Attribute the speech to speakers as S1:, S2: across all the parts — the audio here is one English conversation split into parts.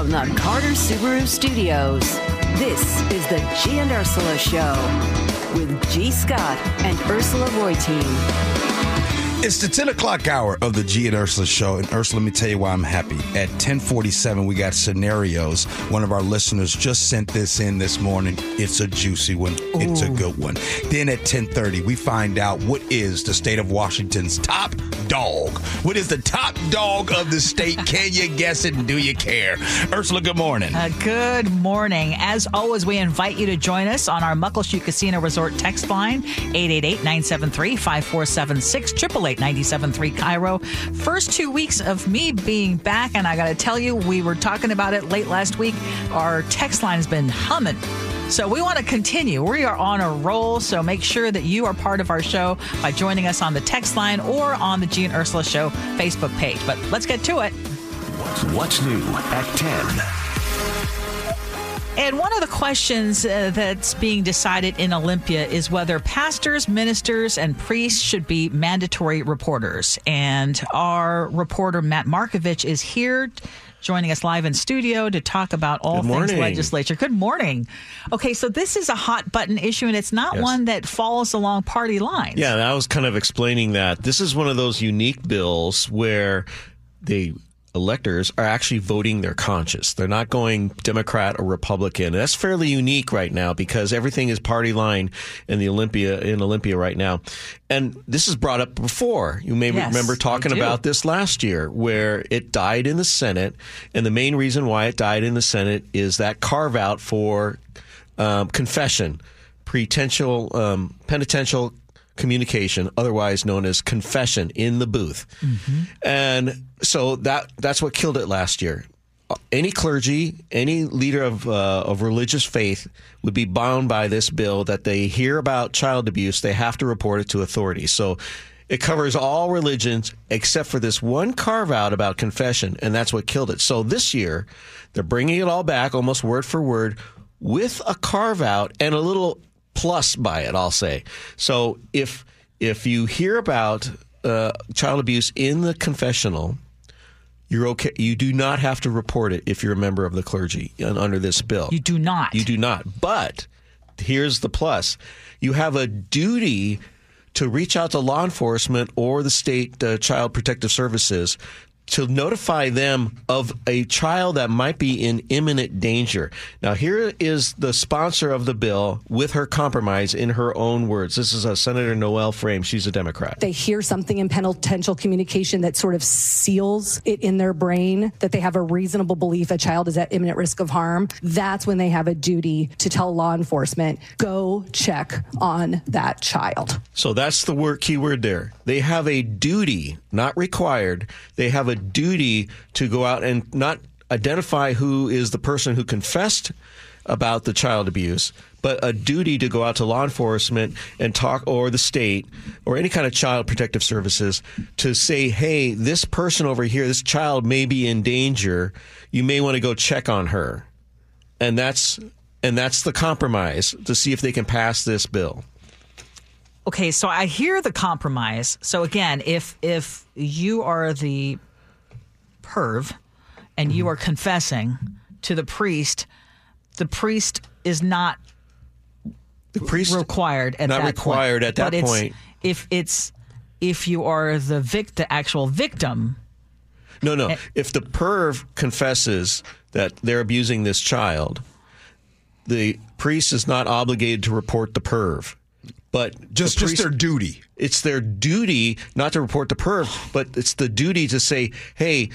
S1: From the Carter Subaru Studios, this is the G and Ursula Show with G. Scott and Ursula Reutin.
S2: It's the 10 o'clock hour of the G and Ursula show. And Ursula, let me tell you why I'm happy. At 1047, we got scenarios. One of our listeners just sent this in this morning. It's a juicy one. Ooh. It's a good one. Then at 1030, we find out what is the state of Washington's top dog. What is the top dog of the state? Can you guess it and do you care? Ursula, good morning. Uh,
S3: good morning. As always, we invite you to join us on our Muckleshoot Casino Resort text line, 888-973-5476, 97.3 KIRO. First two weeks of me being back, and I got to tell you, we were talking about it late last week. Our text line has been humming. So we want to continue. We are on a roll, so make sure that you are part of our show by joining us on the text line or on the G and Ursula Show Facebook page. But let's get to it.
S4: What's new at 10?
S3: And one of the questions uh, that's being decided in Olympia is whether pastors, ministers, and priests should be mandatory reporters. And our reporter, Matt Markovich, is here joining us live in studio to talk about all things legislature. Good morning. Okay, so this is a hot button issue, and it's not yes. one that falls along party lines.
S5: Yeah, I was kind of explaining that. This is one of those unique bills where they electors are actually voting their conscience. They're not going Democrat or Republican. That's fairly unique right now because everything is party line in the Olympia in Olympia right now. And this is brought up before. You may yes, remember talking about this last year where it died in the Senate. And the main reason why it died in the Senate is that carve out for um, confession, potential um, penitential communication, otherwise known as confession in the booth. Mm-hmm. And so that that's what killed it last year. Any clergy, any leader of uh, of religious faith would be bound by this bill that they hear about child abuse, they have to report it to authorities. So it covers all religions except for this one carve out about confession, and that's what killed it. So this year, they're bringing it all back almost word for word with a carve out and a little plus by it, I'll say. So if if you hear about uh, child abuse in the confessional, you're okay. You do not have to report it if you're a member of the clergy under this bill.
S3: You do not.
S5: You do not. But here's the plus: you have a duty to reach out to law enforcement or the state uh, child protective services to notify them of a child that might be in imminent danger. Now, here is the sponsor of the bill with her compromise in her own words. This is a Senator Noel Frame. She's a Democrat.
S6: They hear something in penitential communication that sort of seals it in their brain that they have a reasonable belief a child is at imminent risk of harm. That's when they have a duty to tell law enforcement, go check on that child.
S5: So that's the word keyword there. They have a duty, not required. They have a duty to go out and not identify who is the person who confessed about the child abuse, but a duty to go out to law enforcement and talk, or the state, or any kind of child protective services to say, hey, this person over here, this child may be in danger. You may want to go check on her. And that's and that's the compromise to see if they can pass this bill.
S3: Okay, so I hear the compromise. So again, if if you are the perv and you mm-hmm. are confessing to the priest, the priest is not
S5: the priest
S3: required at
S5: not
S3: that
S5: required
S3: point.
S5: at that
S3: but
S5: point.
S3: If it's if you are the vict the actual victim.
S5: No, no. if the perv confesses that they're abusing this child, the priest is not obligated to report the perv. But
S2: just
S5: the priest,
S2: just their duty.
S5: It's their duty not to report the perv, but it's the duty to say, "Hey,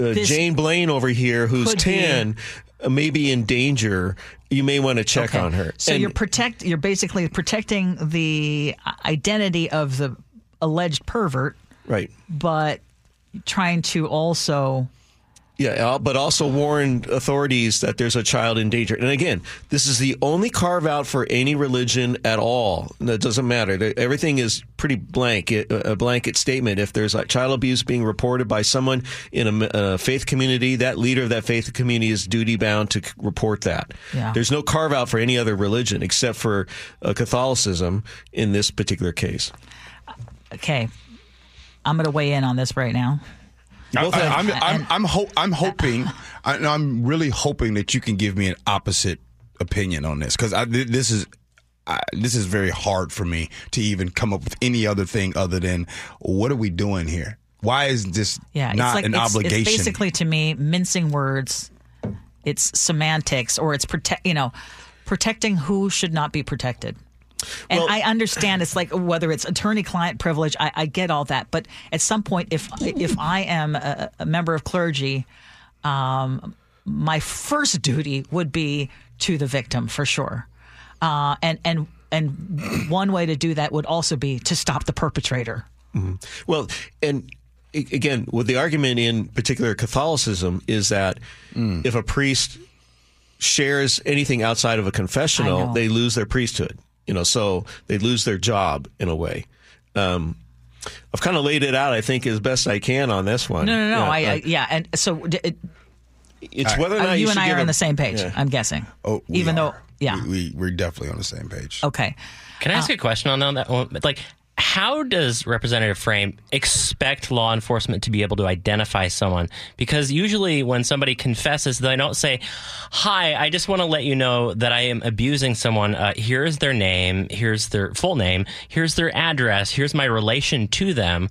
S5: uh, Jane Blaine over here, who's ten, be. may be in danger. You may want to check
S3: okay.
S5: on her."
S3: So and, you're protect. You're basically protecting the identity of the alleged pervert,
S5: right?
S3: But trying to also
S5: yeah, but also warned authorities that there's a child in danger. And again, this is the only carve out for any religion at all. That doesn't matter. Everything is pretty blank, a blanket statement. If there's a child abuse being reported by someone in a, a faith community, that leader of that faith community is duty bound to report that. Yeah. There's no carve out for any other religion except for uh, Catholicism in this particular case.
S3: Okay. I'm going to weigh in on this right now
S5: Both
S2: I,
S5: have-
S2: I'm, I'm, I'm, ho- I'm hoping, I, I'm really hoping that you can give me an opposite opinion on this because this is. I, this is very hard for me to even come up with any other thing other than what are we doing here? Why is this
S3: Yeah,
S2: not
S3: it's like
S2: an
S3: it's,
S2: obligation?
S3: It's basically to me mincing words. It's semantics, or it's protect. You know, protecting who should not be protected. And
S5: Well-
S3: I understand it's like whether it's attorney-client privilege. I, I get all that, but at some point, if if I am a, a member of clergy, um, my first duty would be to the victim for sure, uh, and and and one way to do that would also be to stop the perpetrator.
S5: Well, and again, with the argument in particular Catholicism is that if a priest shares anything outside of a confessional, they lose their priesthood. You know, so they lose their job in a way. Um, I've kind of laid it out, I think, as best I can on this one.
S3: No, no, no.
S5: Yeah,
S3: I, I
S5: uh,
S3: yeah, and so d- it,
S5: it's whether or
S3: Uh, you
S5: you
S3: and I
S5: give
S3: are on
S5: a-
S3: the same page.
S5: Yeah.
S3: I'm guessing.
S2: oh, we
S3: even though, yeah,
S2: we, we, we're definitely on the same page.
S3: okay.
S7: Can I ask a question on that one? Like, how does Representative Frame expect law enforcement to be able to identify someone? Because usually when somebody confesses, they don't say, Hi, I just want to let you know that I am abusing someone. Uh, here's their name, here's their full name, here's their address, here's my relation to them.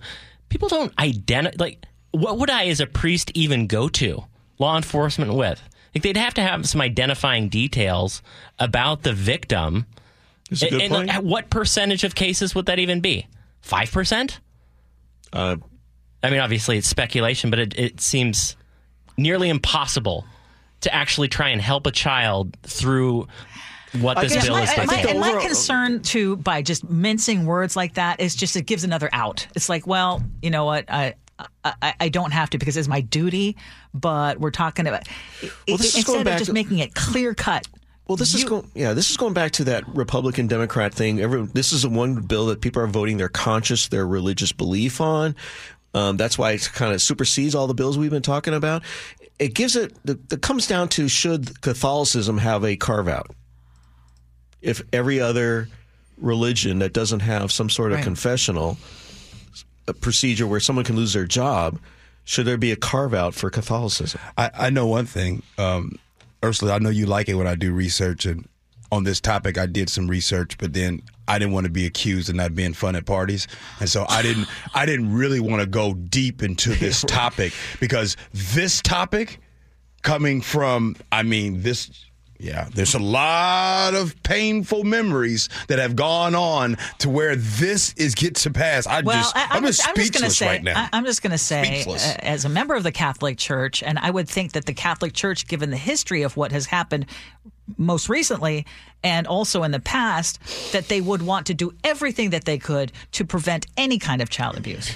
S7: People don't identify, like, what would I as a priest even go to law enforcement with? Like, they'd have to have some identifying details about the victim.
S5: It's a good
S7: And, and
S5: point.
S7: what percentage of cases would that even be? Five percent?
S5: Uh,
S7: I mean, obviously it's speculation, but it, it seems nearly impossible to actually try and help a child through what this
S5: guess
S7: bill
S3: my,
S7: is
S3: my,
S7: supposed to
S3: and my concern too by just mincing words like that is just it gives another out. It's like, well, you know what, I. I, I don't have to because it's my duty, but we're talking about
S5: Well, this is
S3: instead of just
S5: to-
S3: making it clear cut.
S5: Well, this is going. Yeah, this is going back to that Republican Democrat thing. Every, this is the one bill that people are voting their conscience, their religious belief on. Um, that's why it kind of supersedes all the bills we've been talking about. It gives it. It comes down to should Catholicism have a carve out? If every other religion that doesn't have some sort of
S3: Right.
S5: confessional uh, procedure where someone can lose their job, should there be a carve out for Catholicism?
S2: I, I know one thing, um, Ursula. I know you like it when I do research, and on this topic, I did some research, but then I didn't want to be accused of not being fun at parties, and so I didn't. I didn't really want to go deep into this topic because this topic, coming from, I mean, this. Yeah, there's a lot of painful memories that have gone on to where this is get to pass. I
S3: Well,
S2: just,
S3: I,
S2: I'm, just
S3: I'm just
S2: speechless
S3: say,
S2: right now.
S3: I, am just going to say, uh, as a member of the Catholic Church, and I would think that the Catholic Church, given the history of what has happened most recently and also in the past, that they would want to do everything that they could to prevent any kind of child abuse.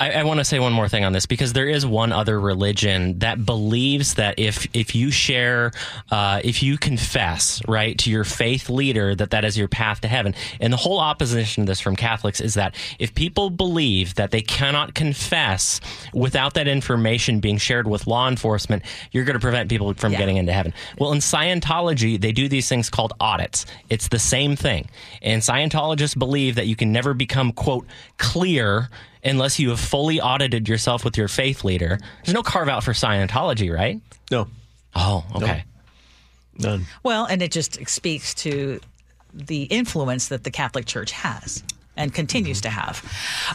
S7: I, I want to say one more thing on this because there is one other religion that believes that if if you share, uh, if you confess right to your faith leader, that that is your path to heaven. And the whole opposition to this from Catholics is that if people believe that they cannot confess without that information being shared with law enforcement, you're going to prevent people from
S3: Yeah.
S7: getting into heaven. Well, in Scientology, they do these things called audits. It's the same thing, and Scientologists believe that you can never become quote clear unless you have fully audited yourself with your faith leader. There's no carve out for Scientology, right?
S5: No,
S7: Oh, okay.
S5: none.
S3: Well, and it just speaks to the influence that the Catholic Church has and continues to have.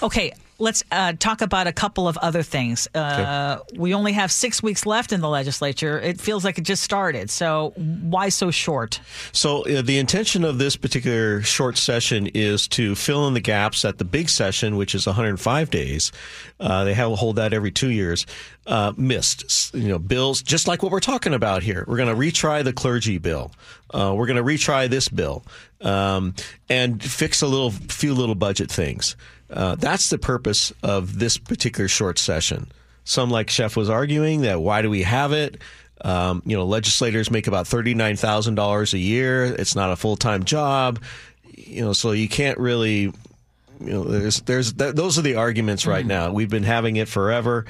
S3: Okay, let's uh, talk about a couple of other things. Uh, We only have six weeks left in the legislature. It feels like it just started. So why so short?
S5: So uh, the intention of this particular short session is to fill in the gaps at the big session, which is 105 days. Uh, they have hold that every two years. Uh, missed, you know, bills just like what we're talking about here. We're going to retry the clergy bill. Uh, we're going to retry this bill um, and fix a little, few little budget things. Uh, that's the purpose of this particular short session. Some, like Chef was arguing, that why do we have it? Um, you know, legislators make about thirty-nine thousand dollars a year. It's not a full-time job. You know, so you can't really. You know, there's there's th- those are the arguments right now. We've been having it forever.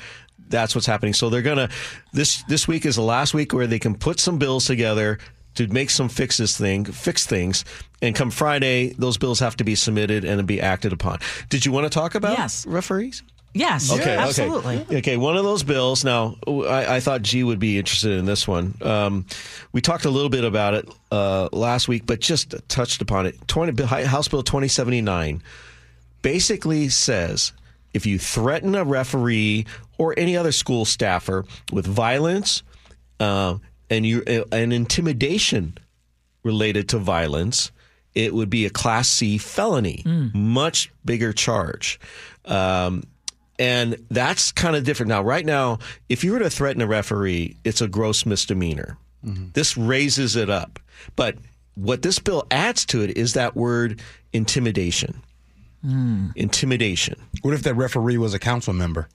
S5: That's what's happening. So they're gonna this this week is the last week where they can put some bills together to make some fixes thing fix things. And come Friday, those bills have to be submitted and be acted upon. Did you want to talk about
S3: Yes.
S5: referees?
S3: Yes,
S5: Okay,
S3: absolutely.
S5: okay, okay. One of those bills. Now, I, I thought G would be interested in this one. Um, we talked a little bit about it uh, last week, but just touched upon it. Twenty House Bill twenty seventy nine basically says if you threaten a referee or any other school staffer with violence uh, and you and intimidation related to violence, it would be a Class C felony, hmm. much bigger charge. Um, and that's kind of different. Now, right now, if you were to threaten a referee, it's a gross misdemeanor. Mm-hmm. This raises it up. But what this bill adds to it is that word intimidation. Hmm. Intimidation.
S2: What if that referee was a council member?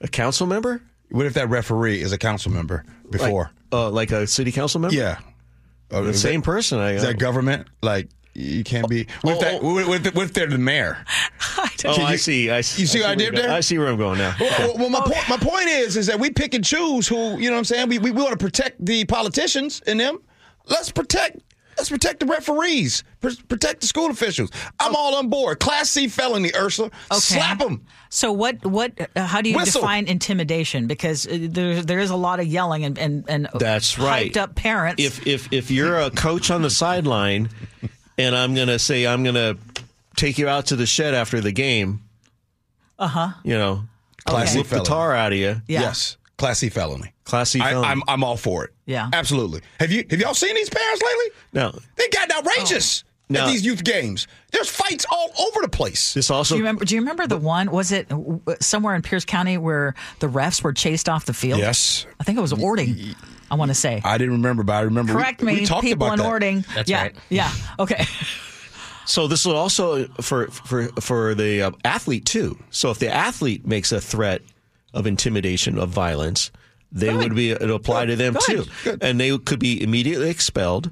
S5: A council member?
S2: What if that referee is a council member before?
S5: Uh, like a city council member?
S2: yeah. Oh,
S5: The same
S2: that-
S5: person. I,
S2: Is that government? Like you can't be. What if, that, what, what if, what if they're the mayor?
S5: Oh,
S2: Can
S5: I
S2: you-
S5: see. I see.
S2: you see
S5: I
S2: what I did there?
S5: I see where I'm going now.
S2: Well, well, my, point, my point is, is that we pick and choose who, you know what I'm saying? We, we, we want to protect the politicians in them. Let's protect. Let's protect the referees. Pr- Protect the school officials. I'm all on board. Class C felony, Ursula.
S3: Okay.
S2: Slap them.
S3: So what? What? Uh, how do you
S2: Whistle.
S3: define intimidation? Because uh, there there is a lot of yelling and and, and
S5: That's right.
S3: hyped up parents.
S5: If if if you're a coach on the sideline, and I'm gonna say I'm gonna take you out to the shed after the game. Uh huh. You know,
S2: Class C
S5: whoop the
S2: felony.
S5: tar out of you.
S3: Yeah.
S2: Yes. Class C felony.
S5: Class C
S2: I,
S5: felony.
S2: I'm, I'm all for it.
S3: Yeah.
S2: Absolutely. Have you have y'all seen these parents lately?
S5: No.
S2: They got outrageous
S5: No.
S2: at these youth games. There's fights all over the place.
S5: This
S3: do
S5: also
S3: you remember? Do you remember the one? Was it somewhere in Pierce County where the refs were chased off the field?
S2: Yes.
S3: I think it was Orting. I want to say.
S2: I didn't remember, but I remember. we-
S3: Correct
S2: we,
S3: me,
S2: talked
S3: people
S2: about
S3: in
S2: that.
S3: Orting.
S7: That's
S3: yeah,
S7: right.
S3: Yeah. Okay.
S5: So this will also for for for the uh, athlete too. So if the athlete makes a threat of intimidation of violence, they
S3: Good.
S5: would be it'll apply to them
S3: Good.
S5: too, and they could be immediately expelled.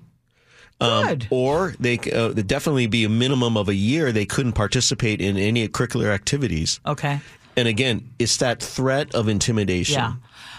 S5: Um, or they uh, definitely be a minimum of a year they couldn't participate in any curricular activities.
S3: Okay.
S5: And again, it's that threat of intimidation.
S3: Yeah.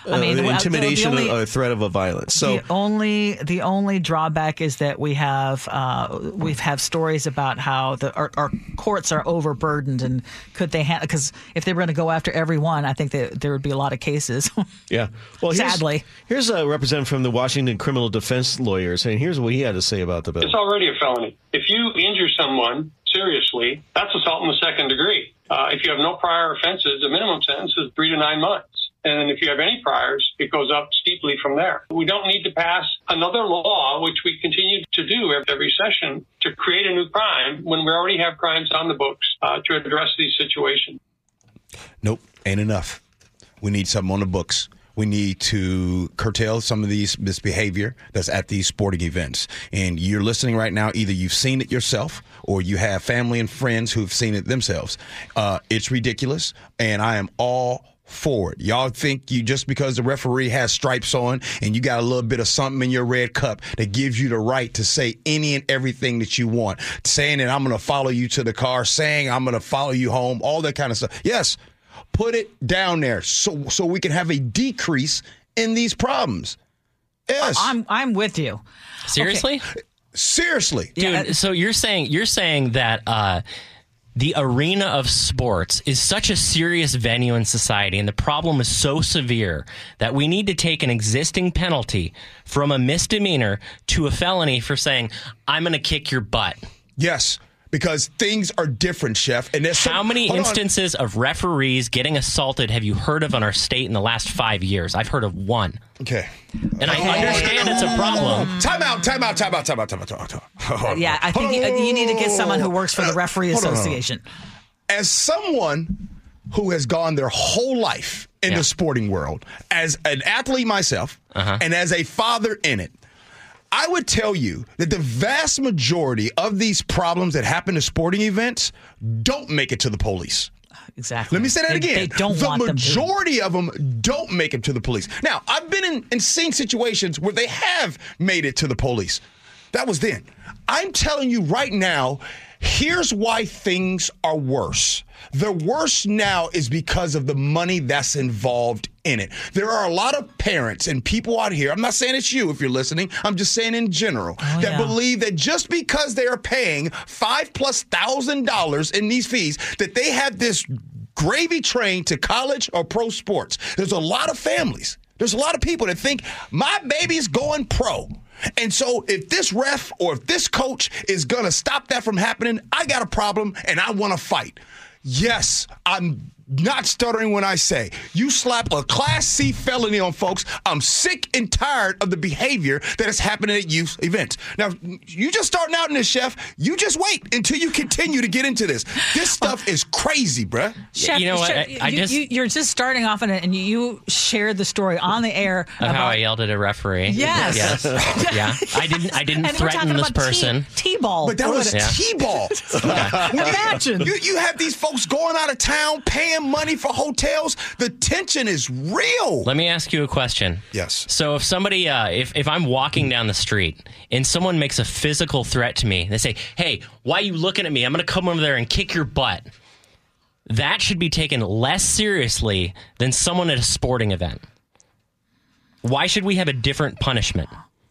S5: Uh,
S3: I mean, the- the
S5: intimidation
S3: only-
S5: or threat of a violence. So
S3: the only the only drawback is that we have uh, we've have stories about how the our, our courts are overburdened and could they handle because if they were going to go after everyone, I think that there would be a lot of cases.
S5: Yeah. Well, here's,
S3: Sadly.
S5: here's a representative from the Washington Criminal Defense Lawyers, and here's what he had to say about the bill.
S8: It's already a felony. If you injure someone seriously, that's assault in the second degree. Uh, if you have no prior offenses, the minimum sentence is three to nine months. And then if you have any priors, it goes up steeply from there. We don't need to pass another law, which we continue to do every, session, to create a new crime when we already have crimes on the books uh, to address these situations.
S2: Nope, ain't enough. We need something on the books. We need to curtail some of these misbehavior that's at these sporting events. And you're listening right now. Either you've seen it yourself, or you have family and friends who've seen it themselves. Uh, it's ridiculous, and I am all for it. Y'all think you just because the referee has stripes on and you got a little bit of something in your red cup that gives you the right to say any and everything that you want, saying that I'm going to follow you to the car, saying I'm going to follow you home, all that kind of stuff. Yes, put it down there so so we can have a decrease in these problems. Yes,
S3: I'm I'm with you.
S7: Seriously?
S2: seriously.
S3: Yeah,
S7: Dude, so you're saying you're saying that uh, the arena of sports is such a serious venue in society, and the problem is so severe that we need to take an existing penalty from a misdemeanor to a felony for saying, "I'm going to kick your butt."
S2: Yes, because things are different, chef. And there's some-
S7: How many
S2: hold on.
S7: instances of referees getting assaulted have you heard of in our state in the last five years? I've heard of one,
S2: Okay.
S7: and I understand it's a problem.
S2: Time out, time out, time out, time out, time out, time out. Time out.
S3: Yeah, I think you, you need to get someone who works for the referee
S2: Hold on, hold on.
S3: association.
S2: As someone who has gone their whole life in
S7: Yeah.
S2: the sporting world, as an athlete myself,
S7: Uh-huh.
S2: and as a father in it, I would tell you that the vast majority of these problems that happen to sporting events don't make it to the police.
S3: Exactly.
S2: Let me say that
S3: They-
S2: again.
S3: They don't
S2: the
S3: want them
S2: majority of them don't make it to the police. Now, I've been in and seen situations where they have made it to the police. That was then. I'm telling you right now, here's why things are worse. The worse now is because of the money that's involved in it. There are a lot of parents and people out here, I'm not saying it's you if you're listening, I'm just saying in general, oh, that
S3: Oh, yeah.
S2: believe that just because they are paying five plus thousand dollars in these fees, that they have this gravy train to college or pro sports. There's a lot of families. There's a lot of people that think my baby's going pro. And so if this ref or if this coach is going to stop that from happening, I got a problem and I want to fight. Yes, I'm not stuttering when I say you slap a Class C felony on folks. I'm sick and tired of the behavior that is happening at youth events. Now, you just starting out in this, chef. You just wait until you continue to get into this. This uh, stuff is crazy, bruh.
S3: Chef,
S7: you know what?
S3: Chef,
S7: I- I
S3: you,
S7: just-
S3: you, you're just starting off in it, and you shared the story on the air
S7: Of
S3: about
S7: how I yelled at a referee.
S3: Yes.
S7: Yes. yeah. I didn't. I didn't
S3: and
S7: threaten this
S3: about
S7: person.
S3: T- T-ball.
S2: But that was
S3: what-
S7: Yeah.
S2: T-ball.
S3: Imagine.
S2: You, you have these folks going out of town, paying money for hotels. The tension is real.
S7: Let me ask you a question.
S2: Yes.
S7: So if somebody, uh, if if I'm walking down the street and someone makes a physical threat to me, they say, "Hey, why are you looking at me? I'm going to come over there and kick your butt." That should be taken less seriously than someone at a sporting event. Why should we have a different punishment?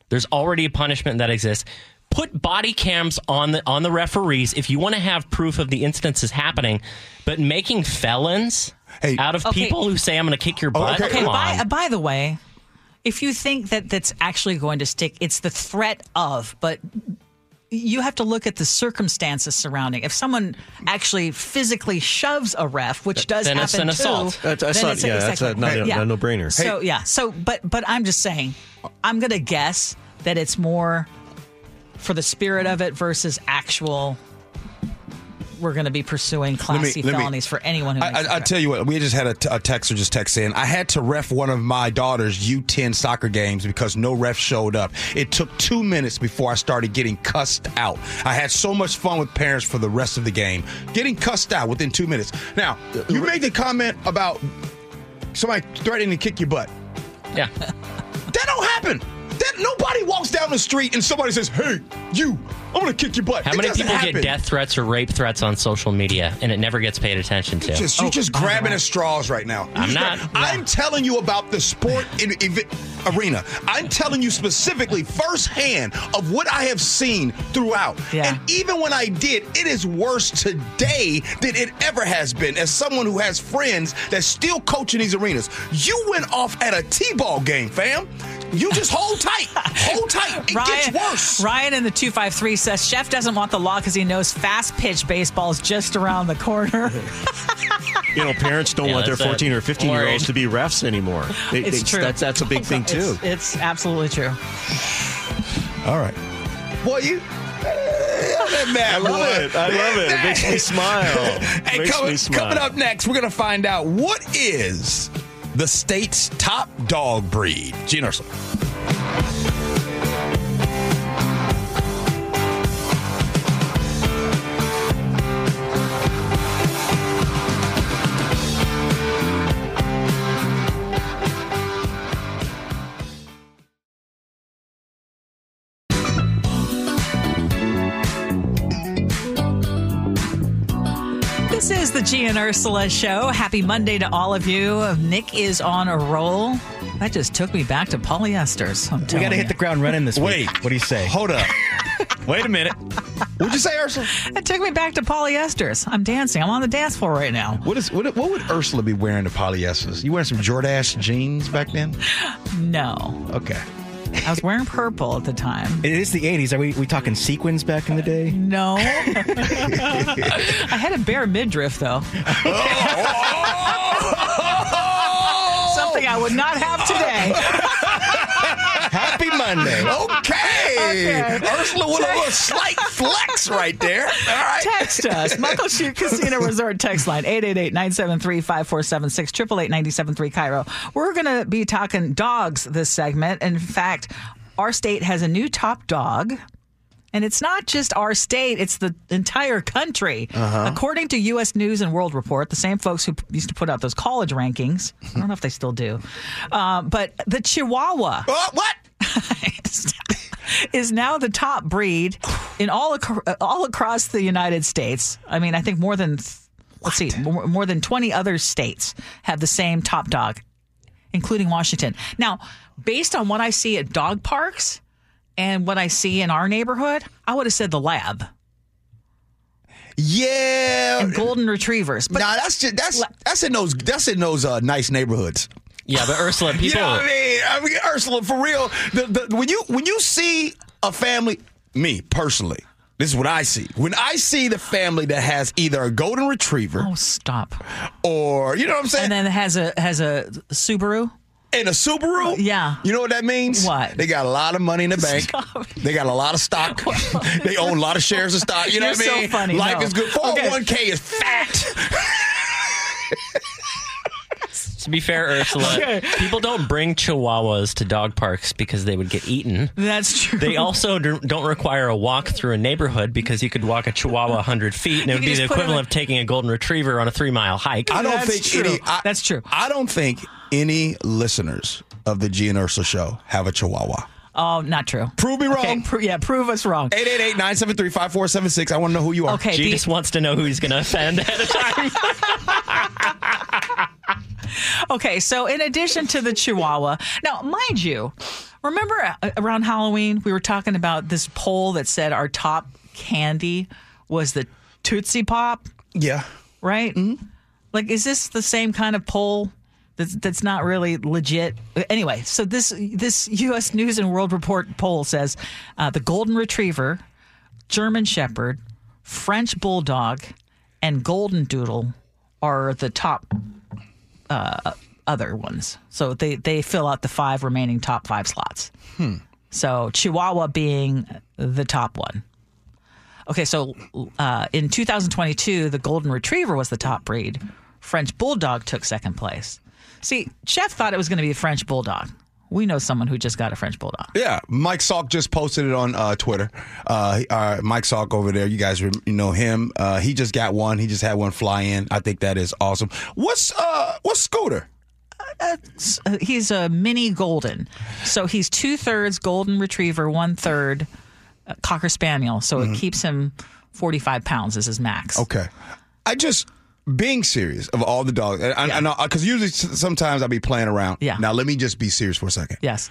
S7: There's already a punishment that exists. Put body cams on the on the referees if you want to have proof of the instances happening, but making felons
S2: Hey.
S7: out of
S3: Okay.
S7: people who say I'm going to kick your butt.
S2: okay.
S7: Come
S3: by,
S7: on.
S3: uh, by the way, if you think that that's actually going to stick, it's the threat of, but you have to look at the circumstances surrounding. If someone actually physically shoves a ref, which does
S7: Then
S3: happen
S7: it's an
S3: too,
S7: assault.
S5: That's- that's
S3: then
S5: not-
S3: it's
S5: yeah, that's a- not a-
S3: yeah.
S5: a no-brainer.
S3: So yeah, so but but I'm just saying, I'm gonna guess that it's more for the spirit of it versus actual. We're going to be pursuing Class
S2: me-
S3: C
S2: let me-
S3: felonies for anyone who.
S2: I,
S3: makes a
S2: I, I
S3: threat.
S2: tell you what, we just had a, t- a texter just text in. I had to ref one of my daughter's U10 soccer games because no ref showed up. It took two minutes before I started getting cussed out. I had so much fun with parents for the rest of the game, getting cussed out within two minutes. Now, you made the comment about somebody threatening to kick your butt.
S7: yeah.
S2: That don't happen. That nobody walks down the street and somebody says, "Hey, you, I'm gonna kick your butt."
S7: How
S2: It
S7: many people
S2: happen.
S7: get death threats or rape threats on social media and it never gets paid attention to?
S2: Just, you're oh, just oh grabbing at straws right now. You're
S7: I'm
S2: just
S7: not.
S2: gra- I'm telling you about the sport in, ev- arena. I'm telling you specifically firsthand of what I have seen throughout.
S3: Yeah.
S2: And even when I did, it is worse today than it ever has been. As someone who has friends that still coach in these arenas, you went off at a t-ball game, fam. You just hold tight, hold tight. It
S3: Ryan,
S2: gets worse.
S3: Ryan in the 253 says Chef doesn't want the law because he knows fast pitch baseball is just around the corner.
S5: You know, parents don't
S7: Yeah,
S5: want their 14 or 15 year olds to be refs anymore. They-
S3: it's
S5: they-
S3: true.
S5: That's, that's a big thing, too.
S3: It's, it's absolutely true.
S2: All right. Boy, you. I
S5: I love it. I love it. It makes me smile.
S2: Hey,
S5: makes
S2: coming,
S5: me smile.
S2: coming up next, we're going to find out what is the state's top dog breed. Gene Ursula.
S3: Is the and Ursula show. Happy Monday to all of you. Nick is on a roll. That just took me back to polyesters. I'm
S9: We got to hit the ground running this
S2: Wait.
S9: week. What do you say?
S2: Hold up.
S9: Wait a minute.
S2: What'd you say, Ursula?
S3: It took me back to polyesters. I'm dancing. I'm on the dance floor right now.
S2: What is what, what would Ursula be wearing to polyesters? You wearing some Jordache jeans back then?
S3: No,
S2: Okay.
S3: I was wearing purple at the time.
S9: It is the 80s. Are we, we talking sequins back in the day?
S3: No, I had a bare midriff though. Oh, oh, oh, Something I would not have today.
S2: Monday. Okay. Ursula with a little slight flex right there. All right.
S3: Text us. Muckleshoot Casino Resort text line 888-973-5476 888 KIRO. We're going to be talking dogs this segment. In fact, our state has a new top dog. And it's not just our state, it's the entire country. According to U.S. News and World Report, the same folks who used to put out those college rankings, I don't know if they still do, uh, but the Chihuahua
S2: Uh, what?
S3: is now the top breed in all ac- all across the United States. I mean, I think more than let's see, more, more than twenty other states have the same top dog, including Washington. Now, based on what I see at dog parks and what I see in our neighborhood, I would have said the lab.
S2: Yeah.
S3: and golden retrievers. But
S2: nah, that's just that's that's in those that's in those uh, nice neighborhoods.
S7: Yeah, but Ursula, people.
S2: You know what I mean? I mean, Ursula, for real. The, the, when you when you see a family, me personally, this is what I see. When I see the family that has either a golden retriever
S3: oh, stop!
S2: or you know what I'm saying,
S3: And then it has a has a Subaru.
S2: and a Subaru,
S3: Yeah.
S2: you know what that means?
S3: What?
S2: They got a lot of money in the bank.
S3: Stop.
S2: They got a lot of stock. they own a lot of shares of stock. You know
S3: You're
S2: what I
S3: so
S2: mean?
S3: funny.
S2: Life
S3: No.
S2: is good.
S3: Okay.
S2: 401k is fat.
S7: To be fair, Ursula, people don't bring chihuahuas to dog parks because they would get eaten.
S3: That's true.
S7: They also don't require a walk through a neighborhood because you could walk a chihuahua 100 feet and it would be the
S3: just put 'em
S7: equivalent
S3: in-
S7: of taking a golden retriever on a three mile hike.
S2: I don't
S3: That's
S2: think
S3: true.
S2: any. I,
S3: That's true.
S2: I don't think any listeners of the G and Ursula show have a Chihuahua.
S3: Oh, not true.
S2: Prove me
S3: Okay,
S2: wrong.
S3: pro- yeah, prove us wrong.
S2: 888-973-5476. I want to know who you are.
S3: Okay,
S7: She
S3: the-
S7: just wants to know who he's going to offend ahead of time.
S3: Okay, so in addition to the Chihuahua, now mind you, remember uh, around Halloween we were talking about this poll that said our top candy was the Tootsie Pop,
S2: Yeah.
S3: right? Like, is this the same kind of poll? That's, that's not really legit. Anyway, so this this U.S. News and World Report poll says uh, the Golden Retriever, German Shepherd, French Bulldog, and Golden Doodle are the top uh, other ones. So they, they fill out the five remaining top five slots. So Chihuahua being the top one. Okay, so uh, in 2022, the Golden Retriever was the top breed. French Bulldog took second place. See, Chef thought it was going to be a French Bulldog. We know someone who just got a French Bulldog.
S2: Yeah, Mike Salk just posted it on uh, Twitter. Uh, uh, Mike Salk over there, you guys you know him. Uh, he just got one. He just had one fly in. I think that is awesome. What's uh, what's Scooter?
S3: Uh, he's a mini golden. So he's two thirds golden retriever, one third cocker spaniel. So it keeps him 45 pounds is his max.
S2: Okay, I just being serious of all the dogs. I, I know because usually sometimes I'll be playing around.
S3: Yeah.
S2: Now let me just be serious for a second.
S3: Yes.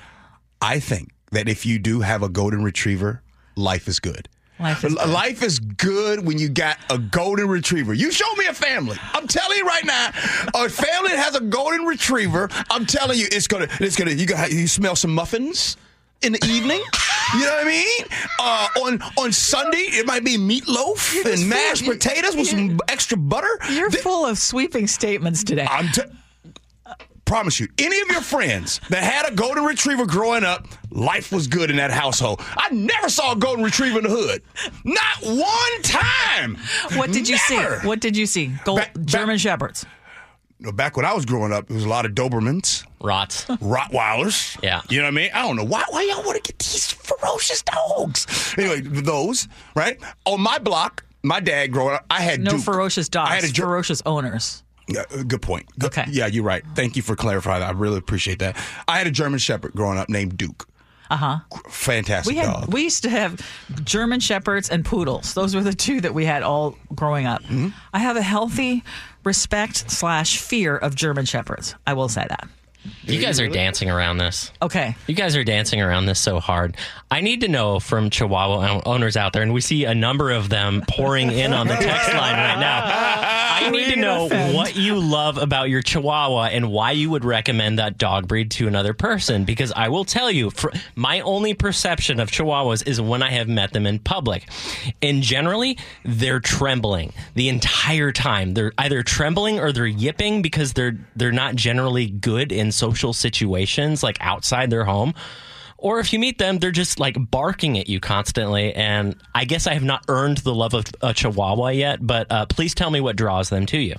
S2: I think that if you do have a golden retriever, life is good.
S3: Life is good.
S2: Life is good when you got a golden retriever. You show me a family. I'm telling you right now, a family that has a golden retriever. I'm telling you, it's gonna, it's gonna. You got, you smell some muffins in the evening. You know what I mean? Uh, on on Sunday, it might be meatloaf
S3: You're
S2: and mashed
S3: full-
S2: potatoes with some extra butter.
S3: You're
S2: Th-
S3: full of sweeping statements today.
S2: I'm t- promise you, any of your friends that had a golden retriever growing up, life was good in that household. I never saw a golden retriever in the hood. Not one time.
S3: what did you see? What did you see? Gold,
S2: back-
S3: German Shepherds.
S2: No, Back when I was growing up, it was a lot of Dobermans,
S7: Rots.
S2: Rottweilers.
S7: Yeah.
S2: You know what I mean? I don't know why why y'all want to get these ferocious dogs. Anyway, those, right? On my block, my dad growing up, I had
S3: No
S2: Duke.
S3: ferocious dogs.
S2: I had a Ger-
S3: ferocious owners.
S2: Yeah, uh, good point. Good-
S3: Okay.
S2: Yeah, you're right. Thank you for clarifying that. I really appreciate that. I had a German Shepherd growing up named Duke.
S3: Uh huh.
S2: Fantastic
S3: We had
S2: dog.
S3: we used to have German shepherds and poodles. Those were the two that we had all growing up.
S2: Mm-hmm.
S3: I have a healthy respect slash fear of German shepherds. I will say that.
S7: You guys are dancing around this.
S3: Okay.
S7: You guys are dancing around this so hard. I need to know from Chihuahua owners out there, and we see a number of them pouring in on the text line right now. I need to know what you love about your Chihuahua and why you would recommend that dog breed to another person. Because I will tell you, my only perception of Chihuahuas is when I have met them in public. And generally, they're trembling the entire time. They're either trembling or they're yipping because they're they're not generally good in social situations like outside their home. Or if you meet them, they're just like barking at you constantly. And I guess I have not earned the love of a Chihuahua yet, but uh, please tell me what draws them to you.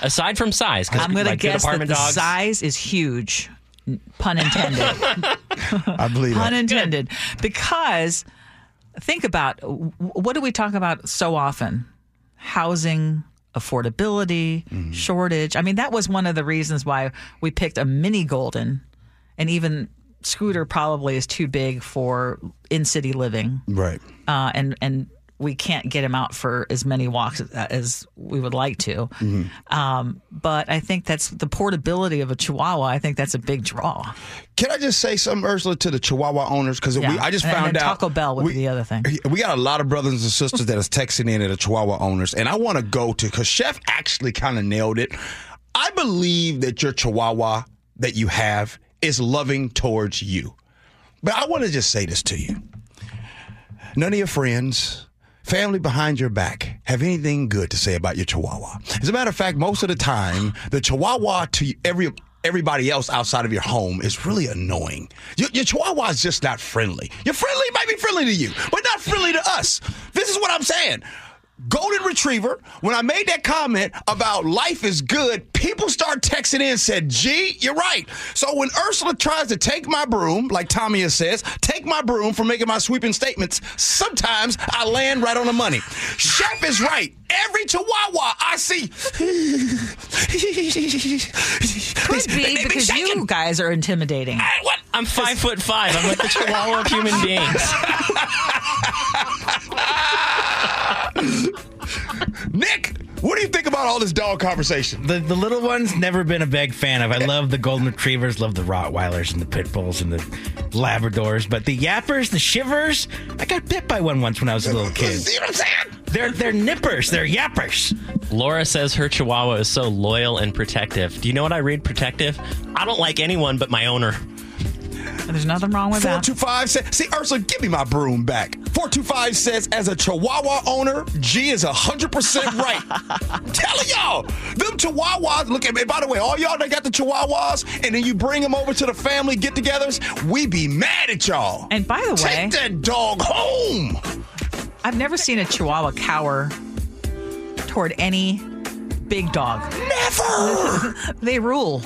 S7: Aside from size, because
S3: I'm going to
S7: like, good
S3: guess that the
S7: dogs,
S3: size is huge. Pun intended.
S2: I believe
S3: Pun
S2: that.
S3: intended. Because think about what do we talk about so often? Housing, affordability,
S2: Mm-hmm.
S3: shortage. I mean, that was one of the reasons why we picked a mini golden, and even Scooter probably is too big for in city living.
S2: Right.
S3: uh, and and we can't get him out for as many walks as we would like to. Um, but I think that's the portability of a Chihuahua. I think that's a big draw.
S2: Can I just say something, Ursula, to the Chihuahua owners? Because
S3: Yeah.
S2: I just found out
S3: Taco Bell would be the other thing.
S2: We got a lot of brothers and sisters that is texting in at the Chihuahua owners, and I want to go to because Chef actually kind of nailed it. I believe that your Chihuahua that you have is loving towards you, but I want to just say this to you: none of your friends. Family behind your back have anything good to say about your Chihuahua. As a matter of fact, most of the time, the Chihuahua to every everybody else outside of your home is really annoying. Your, your Chihuahua is just not friendly. You're friendly, might be friendly to you, but not friendly to us. This is what I'm saying. Golden Retriever, when I made that comment about life is good, people start texting in and said, Gee, you're right. So when Ursula tries to take my broom, like Tamia says, take my broom for making my sweeping statements, sometimes I land right on the money. Chef is right. Every Chihuahua I see.
S3: Could be because you guys are intimidating.
S2: What?
S7: I'm five foot five. I'm like the chihuahua of human beings.
S2: Nick, what do you think about all this dog conversation?
S9: The, the little ones, never been a big fan of. I love the golden retrievers, love the Rottweilers and the pit bulls and the Labradors, but the yappers, the shivers, I got bit by one once when I was a little kid.
S2: See what I'm saying?
S9: They're they're nippers, they're yappers.
S7: Laura says her chihuahua is so loyal and protective. Do you know what I read protective? I don't like anyone but my owner.
S3: There's nothing wrong with that.
S2: 425 says, see, Ursula, give me my broom back. 425 says, as a Chihuahua owner, G is 100% right. Telling y'all, them Chihuahuas, look at me. By the way, all y'all that got the Chihuahuas, and then you bring them over to the family get togethers, we be mad at y'all.
S3: And by the way,
S2: Take that dog home.
S3: I've never seen a Chihuahua cower toward any big dog.
S2: Never.
S3: They rule.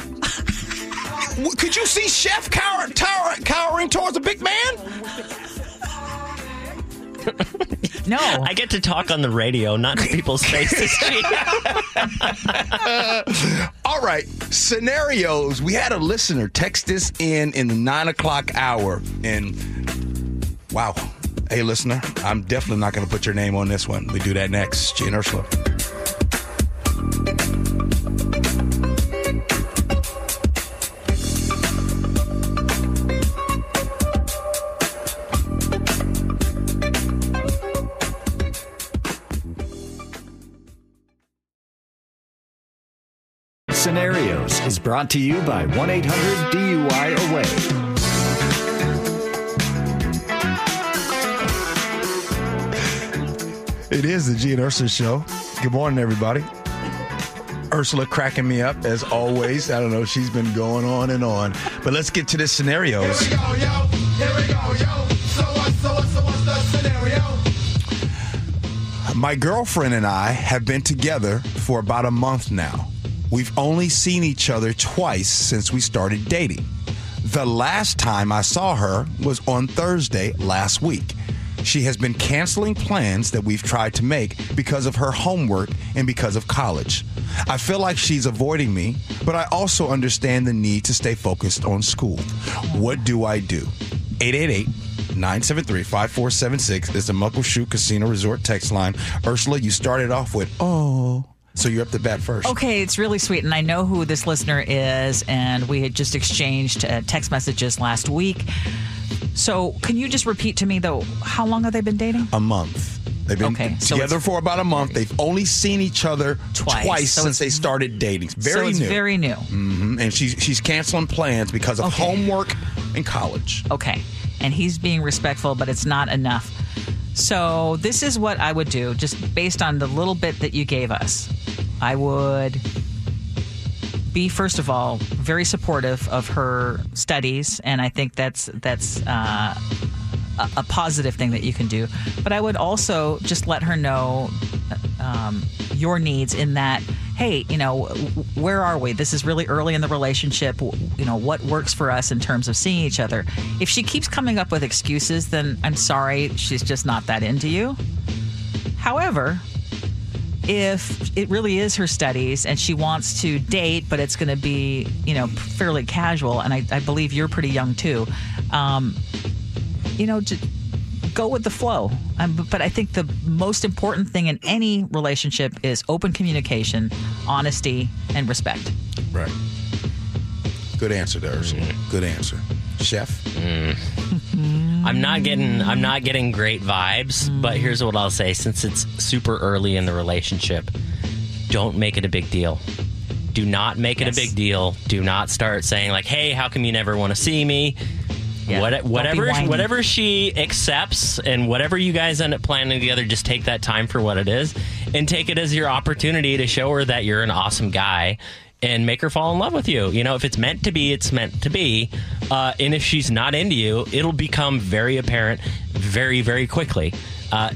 S2: W- Could you see Chef cower, tower, cowering towards a big man?
S3: No.
S7: I get to talk on the radio, not to people's faces. Gee.
S2: All right, scenarios. We had a listener text this in in the nine o'clock hour, and wow, hey listener, I'm definitely not going to put your name on this one. We do that next. Gene Ursula.
S4: Scenarios is brought to you by 1 800 DUI Away.
S2: It is the G and Ursula show. Good morning, everybody. Ursula cracking me up as always. I don't know, she's been going on and on. But let's get to the scenarios. Here we go, yo. Here we go, yo. So what so what's the scenario? My girlfriend and I have been together for about a month now. We've only seen each other twice since we started dating. The last time I saw her was on Thursday last week. She has been canceling plans that we've tried to make because of her homework and because of college. I feel like she's avoiding me, but I also understand the need to stay focused on school. What do I do? 888 973 5476 is the Muckleshoot Casino Resort text line. Ursula, you started off with, oh. So you're up to bat first.
S3: Okay, it's really sweet. And I know who this listener is. And we had just exchanged uh, text messages last week. So can you just repeat to me, though, how long have they been dating?
S2: A month. They've been
S3: Okay,
S2: together
S3: it's-
S2: for about a month. They've only seen each other
S3: Twice.
S2: twice,
S3: So
S2: since they started dating.
S3: So
S2: Very
S3: it's
S2: new.
S3: very new.
S2: Mhm. And she's she's canceling plans because of
S3: Okay.
S2: homework and college.
S3: Okay. And he's being respectful, but it's not enough. So, this is what I would do, just based on the little bit that you gave us. I would be, first of all, very supportive of her studies. And I think that's, that's, uh, a, a positive thing that you can do. But I would also just let her know um, your needs in that, hey, you know, where are we? This is really early in the relationship. You know, what works for us in terms of seeing each other? If she keeps coming up with excuses, then I'm sorry, she's just not that into you. However, if it really is her studies and she wants to date, but it's going to be, you know, fairly casual, and I, I believe you're pretty young too, um, you know, j- go with the flow. Um, but- but I think the most important thing in any relationship is open communication, honesty, and respect.
S2: Right. Good answer there, Ursula.
S7: Mm-hmm.
S2: Good answer. Chef?
S7: I'm not getting I'm not getting great vibes, but here's what I'll say since it's super early in the relationship, don't make it a big deal. Do not make it
S3: Yes.
S7: a big deal. Do not start saying like, "Hey, how come you never want to see me?"
S3: Yeah.
S7: What, whatever whatever she accepts and whatever you guys end up planning together, just take that time for what it is and take it as your opportunity to show her that you're an awesome guy and make her fall in love with you. You know, if it's meant to be, it's meant to be. Uh, and if she's not into you, it'll become very apparent very, very quickly. Uh,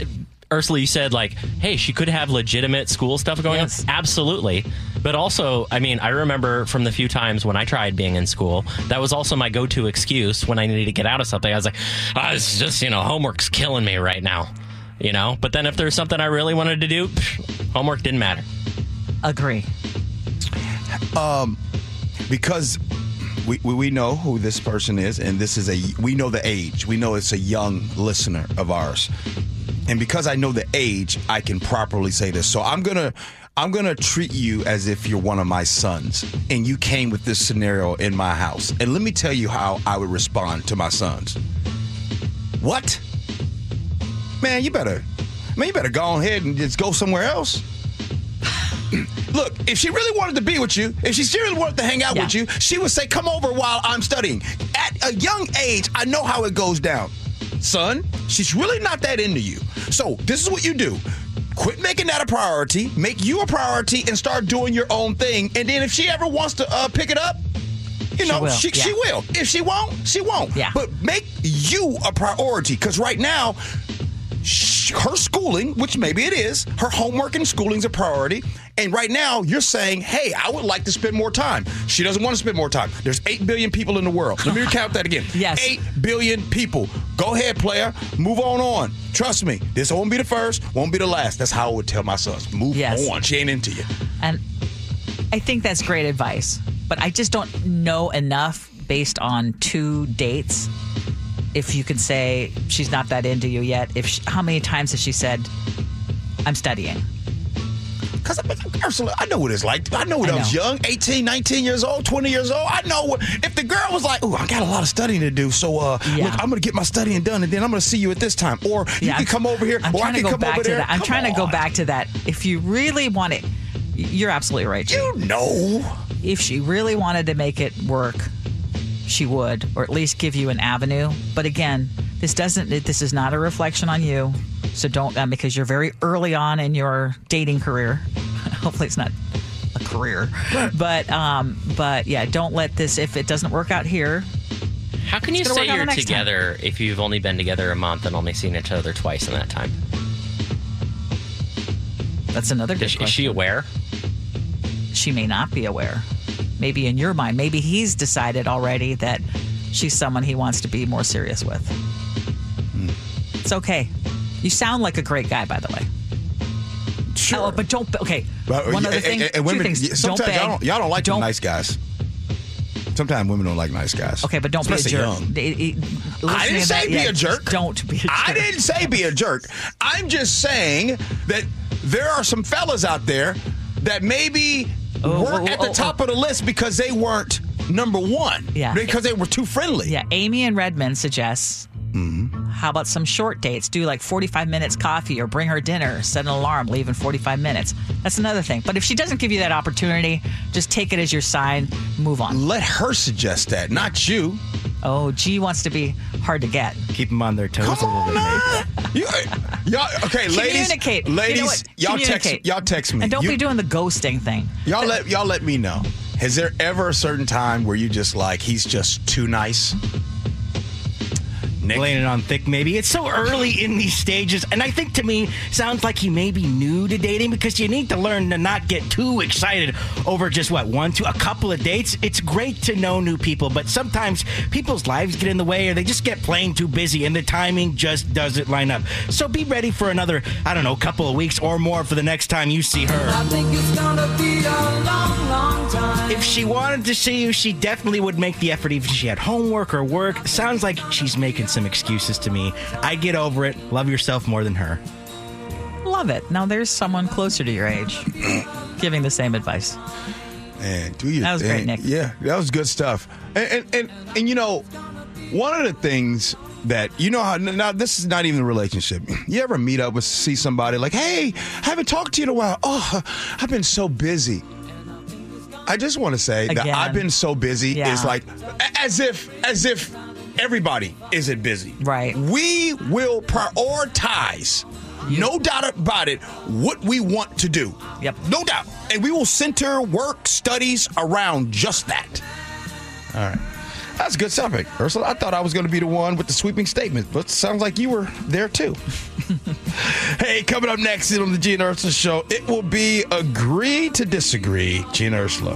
S7: Ursula, you said like, hey, she could have legitimate school stuff going
S3: Yes.
S7: on. Absolutely. But also, I mean, I remember from the few times when I tried being in school, that was also my go to excuse when I needed to get out of something. I was like, ah, it's just, you know, homework's killing me right now. You know? But then if there's something I really wanted to do, pff, homework didn't matter.
S3: Agree.
S2: Um, because we, we, we know who this person is, and this is a we know the age. We know it's a young listener of ours, and because I know the age, I can properly say this. So I'm gonna I'm gonna treat you as if you're one of my sons, and you came with this scenario in my house. And let me tell you how I would respond to my sons. What? Man, you better man, you better go ahead and just go somewhere else. Look, if she really wanted to be with you, if she seriously wanted to hang out
S3: Yeah.
S2: with you, she would say, Come over while I'm studying. At a young age, I know how it goes down. Son, she's really not that into you. So, this is what you do. Quit making that a priority, make you a priority, and start doing your own thing. And then if she ever wants to uh, pick it up, you know,
S3: will,
S2: she, she will. If she won't, she won't.
S3: Yeah.
S2: But make you a priority because right now, her schooling, which maybe it is, her homework and schooling's a priority. And right now, you're saying, hey, I would like to spend more time. She doesn't want to spend more time. There's 8 billion people in the world. Let me recount that again.
S3: Yes.
S2: 8 billion people. Go ahead, player. Move on on. Trust me, this won't be the first, won't be the last. That's how I would tell my sons. Move
S3: Yes.
S2: on. She ain't into you.
S3: And I think that's great advice. But I just don't know enough based on two dates. If you can say she's not that into you yet, if she, how many times has she said, "I'm studying"?
S2: Because Ursula, I know what it's like. I know when
S3: I
S2: I, was young, 18, 19 years old, 20 years old. I know what, if the girl was like, oh, I got a lot of studying to do. So, uh,
S3: Yeah.
S2: look, I'm going to get my studying done and then I'm going to see you at this time. Or you
S3: Yeah,
S2: can come over here
S3: I'm
S2: or I can
S3: go
S2: come
S3: back
S2: over
S3: to
S2: there.
S3: that. I'm
S2: Come
S3: trying to go back to that. If you really want it, you're absolutely right.
S2: You know.
S3: if she really wanted to make it work, she would, or at least give you an avenue. But again, this doesn't. This is not a reflection on you. So don't, um, because you're very early on in your dating career. Hopefully, it's not a career, but um, but yeah, don't let this. If it doesn't work out here,
S7: How can you
S3: gonna
S7: say you're
S3: the next time.
S7: together if you've only been together a month and only seen each other twice in that time?
S3: that's another good
S7: Is, is she aware?
S3: she may not be aware. Maybe in your mind, maybe he's decided already that she's someone he wants to be more serious with. It's okay. You sound like a great guy, by the way.
S2: Sure.
S3: Oh, but don't. Okay.
S2: But,
S3: One
S2: uh,
S3: other
S2: and-
S3: thing.
S2: and
S3: two
S2: women,
S3: things.
S2: yeah,
S3: Don't
S2: sometimes
S3: beg.
S2: y'all don't, y'all don't like
S3: Don't-
S2: nice guys. Sometimes women don't like nice guys.
S3: Okay, but don't be a jerk.
S2: young.
S3: It- it-
S2: I didn't say
S3: that,
S2: be
S3: yeah,
S2: a jerk.
S3: Don't be a jerk.
S2: I didn't say be a jerk. I'm just saying that there are some fellas out there that maybe
S3: Oh,
S2: weren't
S3: oh,
S2: at the
S3: oh,
S2: top
S3: oh.
S2: of the list because they weren't number one.
S3: Yeah.
S2: Because they were too friendly.
S3: Yeah, Amy and Redmond suggests.
S2: Mm-hmm.
S3: How about some short dates? Do like 45 minutes coffee or bring her dinner, set an alarm, leave in 45 minutes. That's another thing. But if she doesn't give you that opportunity, just take it as your sign, move on.
S2: Let her suggest that, not you.
S3: Oh, G wants to be hard to get.
S9: Keep them on their toes
S2: Come
S9: a little
S2: on
S9: bit.
S2: You, y'all, okay, ladies.
S3: Communicate.
S2: Ladies,
S3: you know
S2: y'all text y'all text me.
S3: And don't
S2: You-
S3: be doing the ghosting thing.
S2: Y'all let y'all let me know. Has there ever a certain time where you just like he's just too nice? Nick,
S9: Laying it on thick, maybe. It's so early in these stages, and I think to me, sounds like he may be new to dating because you need to learn to not get too excited over just what one, two, a couple of dates. It's great to know new people, but sometimes people's lives get in the way, or they just get plain too busy, and the timing just doesn't line up. So be ready for another, I don't know, couple of weeks or more for the next time you see her.
S10: I think it's gonna be a long, long time.
S9: If she wanted to see you, she definitely would make the effort, even if she had homework or work. Sounds like she's making some some excuses to me. I get over it. Love yourself more than her.
S3: Love it. Now there's someone closer to your age giving the same advice.
S2: Man, do you?
S3: That was great, Nick.
S2: Yeah, that was good stuff. And, and and and you know, one of the things that you know how now this is not even a relationship. You ever meet up with see somebody like, hey, I haven't talked to you in a while. Oh, I've been so busy. I just want to say
S3: Again.
S2: that I've been so busy
S3: Yeah.
S2: is like as if as if everybody isn't busy.
S3: Right.
S2: We will prioritize. No doubt about it, what we want to do.
S3: Yep.
S2: No doubt. And we will center work studies around just that. All right. That's a good topic, Ursula. I thought I was going to be the one with the sweeping statement, but sounds like you were there too. hey, coming up next on the Gee and Ursula Show, it will be Agree to Disagree.
S10: Gee and Ursula.